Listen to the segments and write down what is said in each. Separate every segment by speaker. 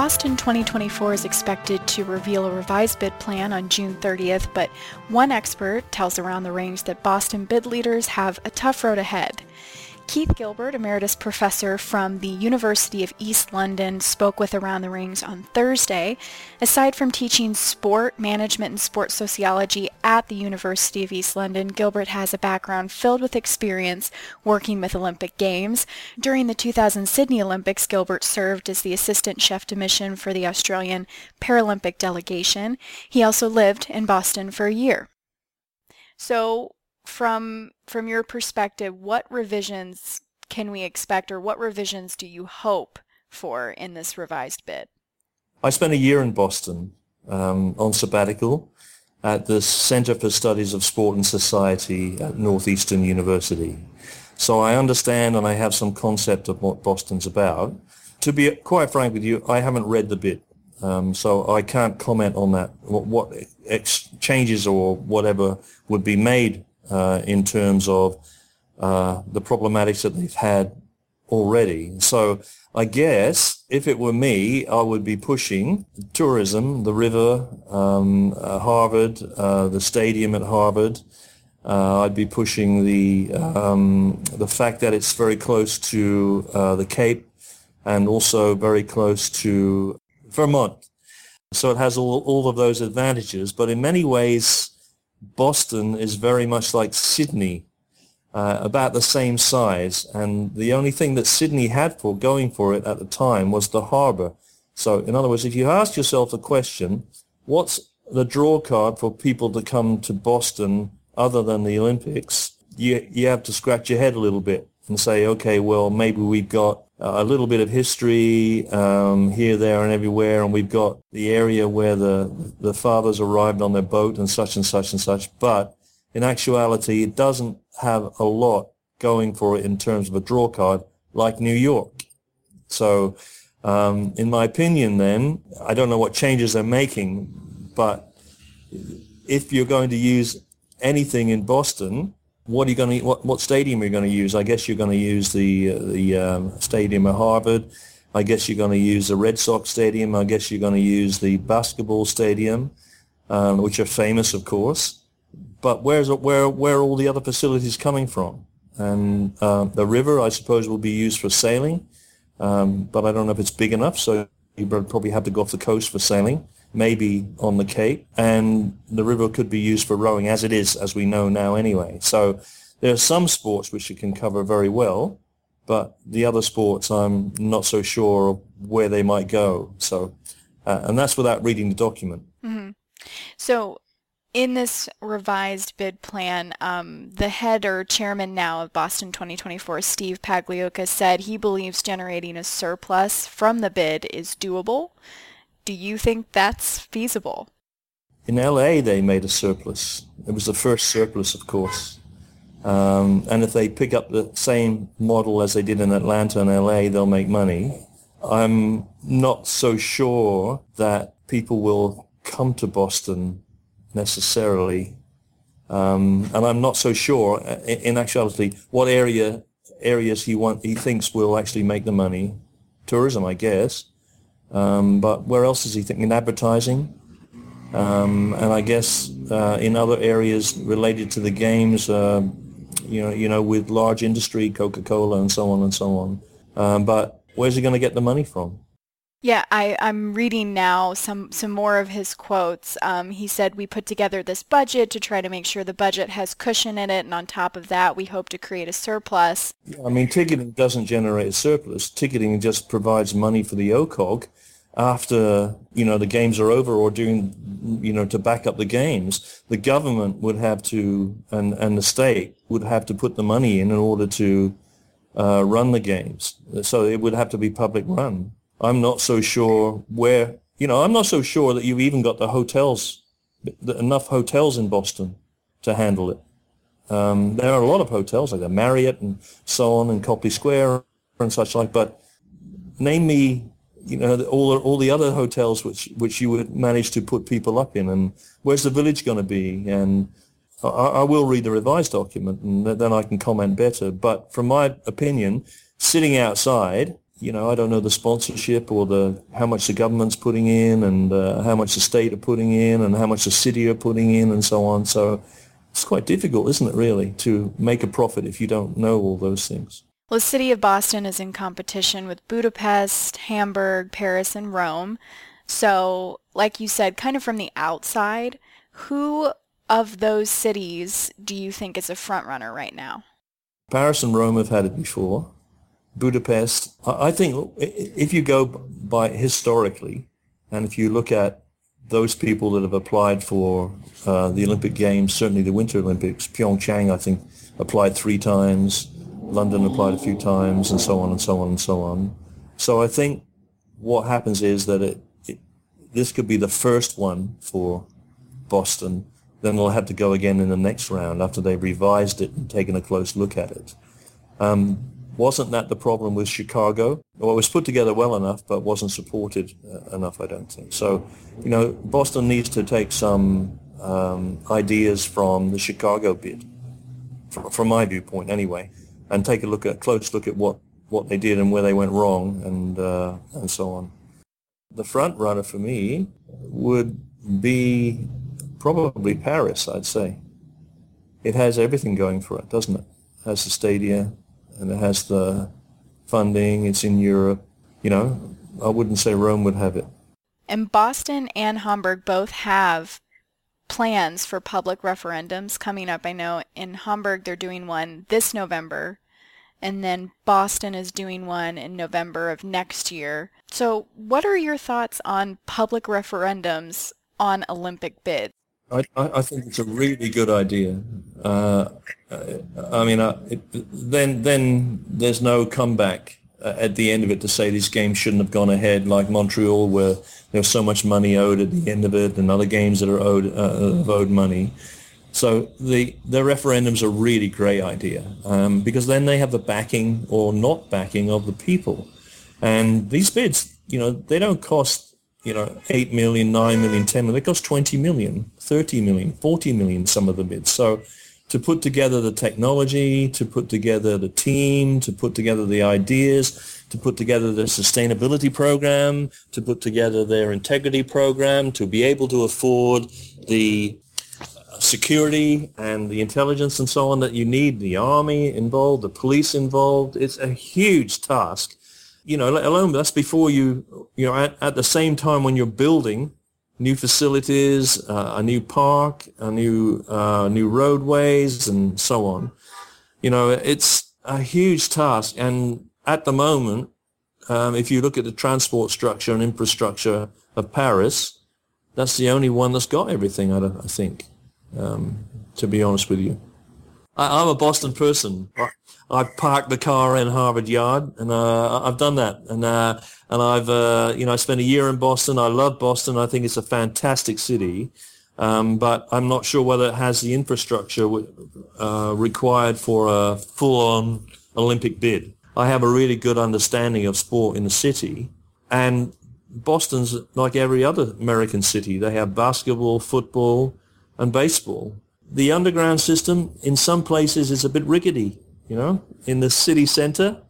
Speaker 1: Boston 2024 is expected to reveal a revised bid plan on June 30th, but one expert tells Around the Rings that Boston bid leaders have a tough road ahead. Keith Gilbert, Emeritus Professor from the University of East London, spoke with Around the Rings on Thursday. Aside from teaching sport management and sports sociology at the University of East London, Gilbert has a background filled with experience working with Olympic Games. During the 2000 Sydney Olympics, Gilbert served as the assistant chef de mission for the Australian Paralympic delegation. He also lived in Boston for a year. So from from your perspective, what revisions can we expect or what revisions do you hope for in this revised bid?
Speaker 2: I spent a year in Boston um, on sabbatical at the Center for Studies of Sport and Society at Northeastern University. So I understand and I have some concept of what Boston's about. To be quite frank with you, I haven't read the bid. Um, so I can't comment on that, what, what ex- changes or whatever would be made uh, in terms of uh, the problematics that they've had already. So I guess if it were me, I would be pushing tourism, the river, um, uh, Harvard, uh, the stadium at Harvard. Uh, I'd be pushing the um, the fact that it's very close to uh, the Cape and also very close to Vermont. So it has all, all of those advantages, but in many ways, Boston is very much like Sydney, uh, about the same size. And the only thing that Sydney had for going for it at the time was the harbour. So in other words, if you ask yourself the question, what's the draw card for people to come to Boston other than the Olympics, you, you have to scratch your head a little bit and say, okay, well, maybe we've got a little bit of history um, here, there, and everywhere, and we've got the area where the the fathers arrived on their boat and such and such and such. But in actuality, it doesn't have a lot going for it in terms of a draw card like New York. So, um, in my opinion, then I don't know what changes they're making, but if you're going to use anything in Boston, what are you going to what, what stadium are you going to use? I guess you're going to use the uh, the um, stadium at Harvard. I guess you're going to use the Red Sox stadium. I guess you're going to use the basketball stadium, um, which are famous, of course. But where's where where are all the other facilities coming from? And uh, the river, I suppose, will be used for sailing, um, but I don't know if it's big enough. So you probably have to go off the coast for sailing maybe on the Cape, and the river could be used for rowing as it is, as we know now anyway. So there are some sports which it can cover very well, but the other sports I'm not so sure where they might go. So, uh, and that's without reading the document.
Speaker 1: Mm-hmm. So in this revised bid plan, um, the head or chairman now of Boston 2024, Steve Pagliuca, said he believes generating a surplus from the bid is doable. Do you think that's feasible?
Speaker 2: In LA, they made a surplus. It was the first surplus, of course. Um, and if they pick up the same model as they did in Atlanta and LA, they'll make money. I'm not so sure that people will come to Boston necessarily. Um, and I'm not so sure, in, actuality, what area areas he want he thinks will actually make the money. Tourism, I guess. Um, but where else is he thinking? Advertising. Um, and I guess uh, in other areas related to the games, uh, you know, you know, with large industry, Coca-Cola and so on and so on. Um, but where's he going to get the money from?
Speaker 1: Yeah, I, I'm reading now some, some more of his quotes. Um, he said, we put together this budget to try to make sure the budget has cushion in it, and on top of that, we hope to create a surplus.
Speaker 2: I mean, ticketing doesn't generate a surplus. Ticketing just provides money for the OCOG after, you know, the games are over or during, you know, to back up the games. The government would have to, and, and the state would have to put the money in in order to uh, run the games. So it would have to be public run. I'm not so sure where, you know, I'm not so sure that you've even got the hotels, enough hotels in Boston to handle it. Um, there are a lot of hotels like the Marriott and so on and Copley Square and such like, but name me, you know, all all the other hotels which which you would manage to put people up in, and where's the village going to be? And I, I will read the revised document, and then I can comment better. But from my opinion, sitting outside you know, I don't know the sponsorship or the how much the government's putting in and uh, how much the state are putting in and how much the city are putting in and so on. So it's quite difficult, isn't it, really, to make a profit if you don't know all those things.
Speaker 1: Well, the city of Boston is in competition with Budapest, Hamburg, Paris, and Rome. So, like you said, kind of from the outside, who of those cities do you think is a front runner right now?
Speaker 2: Paris and Rome have had it before. Budapest, I think if you go by historically, and if you look at those people that have applied for uh, the Olympic Games, certainly the Winter Olympics, Pyeongchang, I think, applied three times, London applied a few times, and so on and so on and so on. So I think what happens is that it, it this could be the first one for Boston. Then they'll have to go again in the next round after they've revised it and taken a close look at it. Um, wasn't that the problem with Chicago? Well, it was put together well enough, but wasn't supported uh, enough, I don't think. So, you know, Boston needs to take some um, ideas from the Chicago bid, from, from, my viewpoint anyway, and take a look at close look at what, what they did and where they went wrong, and uh, and so on. The front runner for me would be probably Paris. I'd say it has everything going for it, doesn't it? it has the stadia, and it has the funding. It's in Europe. You know, I wouldn't say Rome would have it.
Speaker 1: And Boston and Hamburg both have plans for public referendums coming up. I know in Hamburg they're doing one this November, and then Boston is doing one in November of next year. So, what are your thoughts on public referendums on Olympic bids?
Speaker 2: I, I think it's a really good idea. Uh, I mean, uh, it, then then there's no comeback uh, at the end of it to say these games shouldn't have gone ahead, like Montreal, where there's so much money owed at the end of it, and other games that are owed uh, owed money. So the the referendums a really great idea um, because then they have the backing or not backing of the people, and these bids, you know, they don't cost you know, 8 million, 9 million, 10 million. It costs 20 million, 30 million, 40 million, some of the bids. So to put together the technology, to put together the team, to put together the ideas, to put together the sustainability program, to put together their integrity program, to be able to afford the security and the intelligence and so on that you need, the army involved, the police involved. It's a huge task you know, let alone that's before you, you know, at, at the same time when you're building new facilities, uh, a new park, a new, uh, new roadways and so on. You know, it's a huge task. And at the moment, um, if you look at the transport structure and infrastructure of Paris, that's the only one that's got everything, I, I think, um, to be honest with you. I, am a Boston person. I parked the car in Harvard Yard, and uh, I've done that. And uh, and I've uh, you know I spent a year in Boston. I love Boston. I think it's a fantastic city, um, but I'm not sure whether it has the infrastructure uh, required for a full-on Olympic bid. I have a really good understanding of sport in the city, and Boston's like every other American city. They have basketball, football, and baseball the underground system in some places is a bit rickety, you know, in the city center.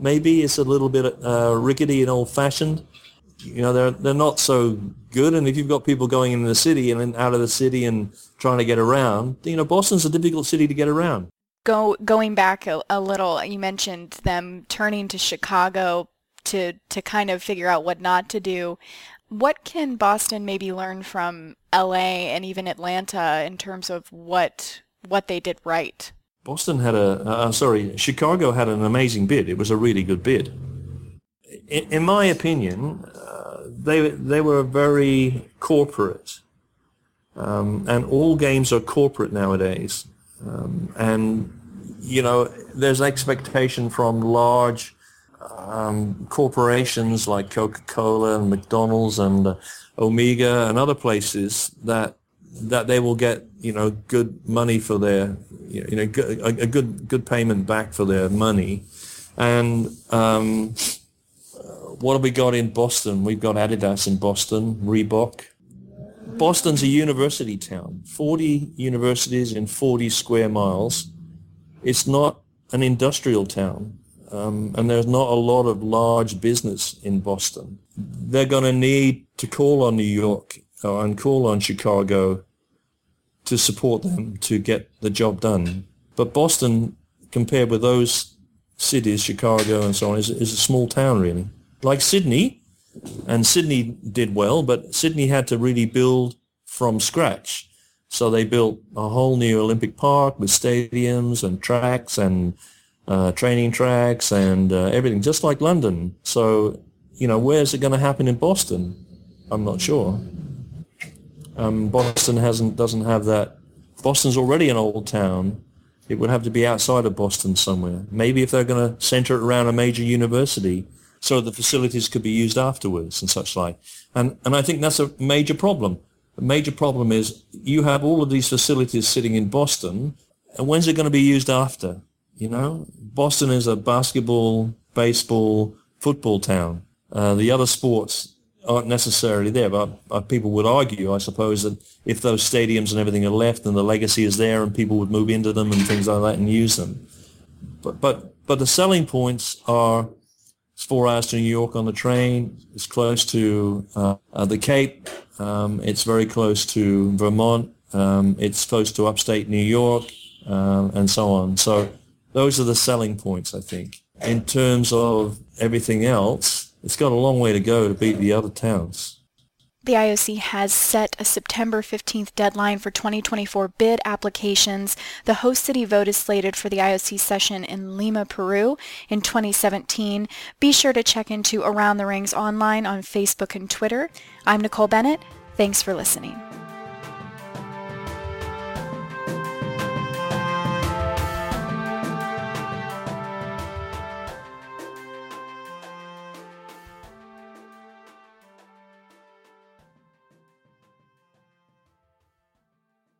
Speaker 2: Maybe it's a little bit uh, rickety and old-fashioned. You know, they're they're not so good. And if you've got people going in the city and then out of the city and trying to get around, you know, Boston's a difficult city to get around.
Speaker 1: Go going back a, a little, you mentioned them turning to Chicago to to kind of figure out what not to do. What can Boston maybe learn from LA and even Atlanta in terms of what what they did right?
Speaker 2: Boston had a uh, sorry, Chicago had an amazing bid. It was a really good bid. In, in my opinion, uh, they they were very corporate, um, and all games are corporate nowadays. Um, and you know, there's expectation from large um, corporations like Coca-Cola and McDonald's and uh, Omega and other places that that they will get you know good money for their you know a, good good payment back for their money, and um, what have we got in Boston? We've got Adidas in Boston, Reebok. Boston's a university town, 40 universities in 40 square miles. It's not an industrial town. um, and there's not a lot of large business in Boston. They're going to need to call on New York uh, and call on Chicago to support them to get the job done. But Boston, compared with those cities, Chicago and so on, is, is a small town really. Like Sydney, and Sydney did well, but Sydney had to really build from scratch. So they built a whole new Olympic Park with stadiums and tracks and uh, training tracks and uh, everything, just like London. So, you know, where's it going to happen in Boston? I'm not sure. Um, Boston hasn't doesn't have that. Boston's already an old town. It would have to be outside of Boston somewhere. Maybe if they're going to center it around a major university, so the facilities could be used afterwards and such like. And and I think that's a major problem. The major problem is you have all of these facilities sitting in Boston, and when's it going to be used after? You know, Boston is a basketball, baseball, football town. Uh, the other sports aren't necessarily there, but people would argue, I suppose, that if those stadiums and everything are left and the legacy is there and people would move into them and things like that and use them. But, but, but the selling points are it's four hours to New York on the train. It's close to uh, uh, the Cape. Um, it's very close to Vermont. Um, it's close to upstate New York um, and so on. So those are the selling points, I think. In terms of everything else, it's got a long way to go to beat the other towns.
Speaker 1: The IOC has set a September 15th deadline for 2024 bid applications. The host city vote is slated for the IOC session in Lima, Peru in 2017. Be sure to check into Around the Rings online on Facebook and Twitter. I'm Nicole Bennett. Thanks for listening.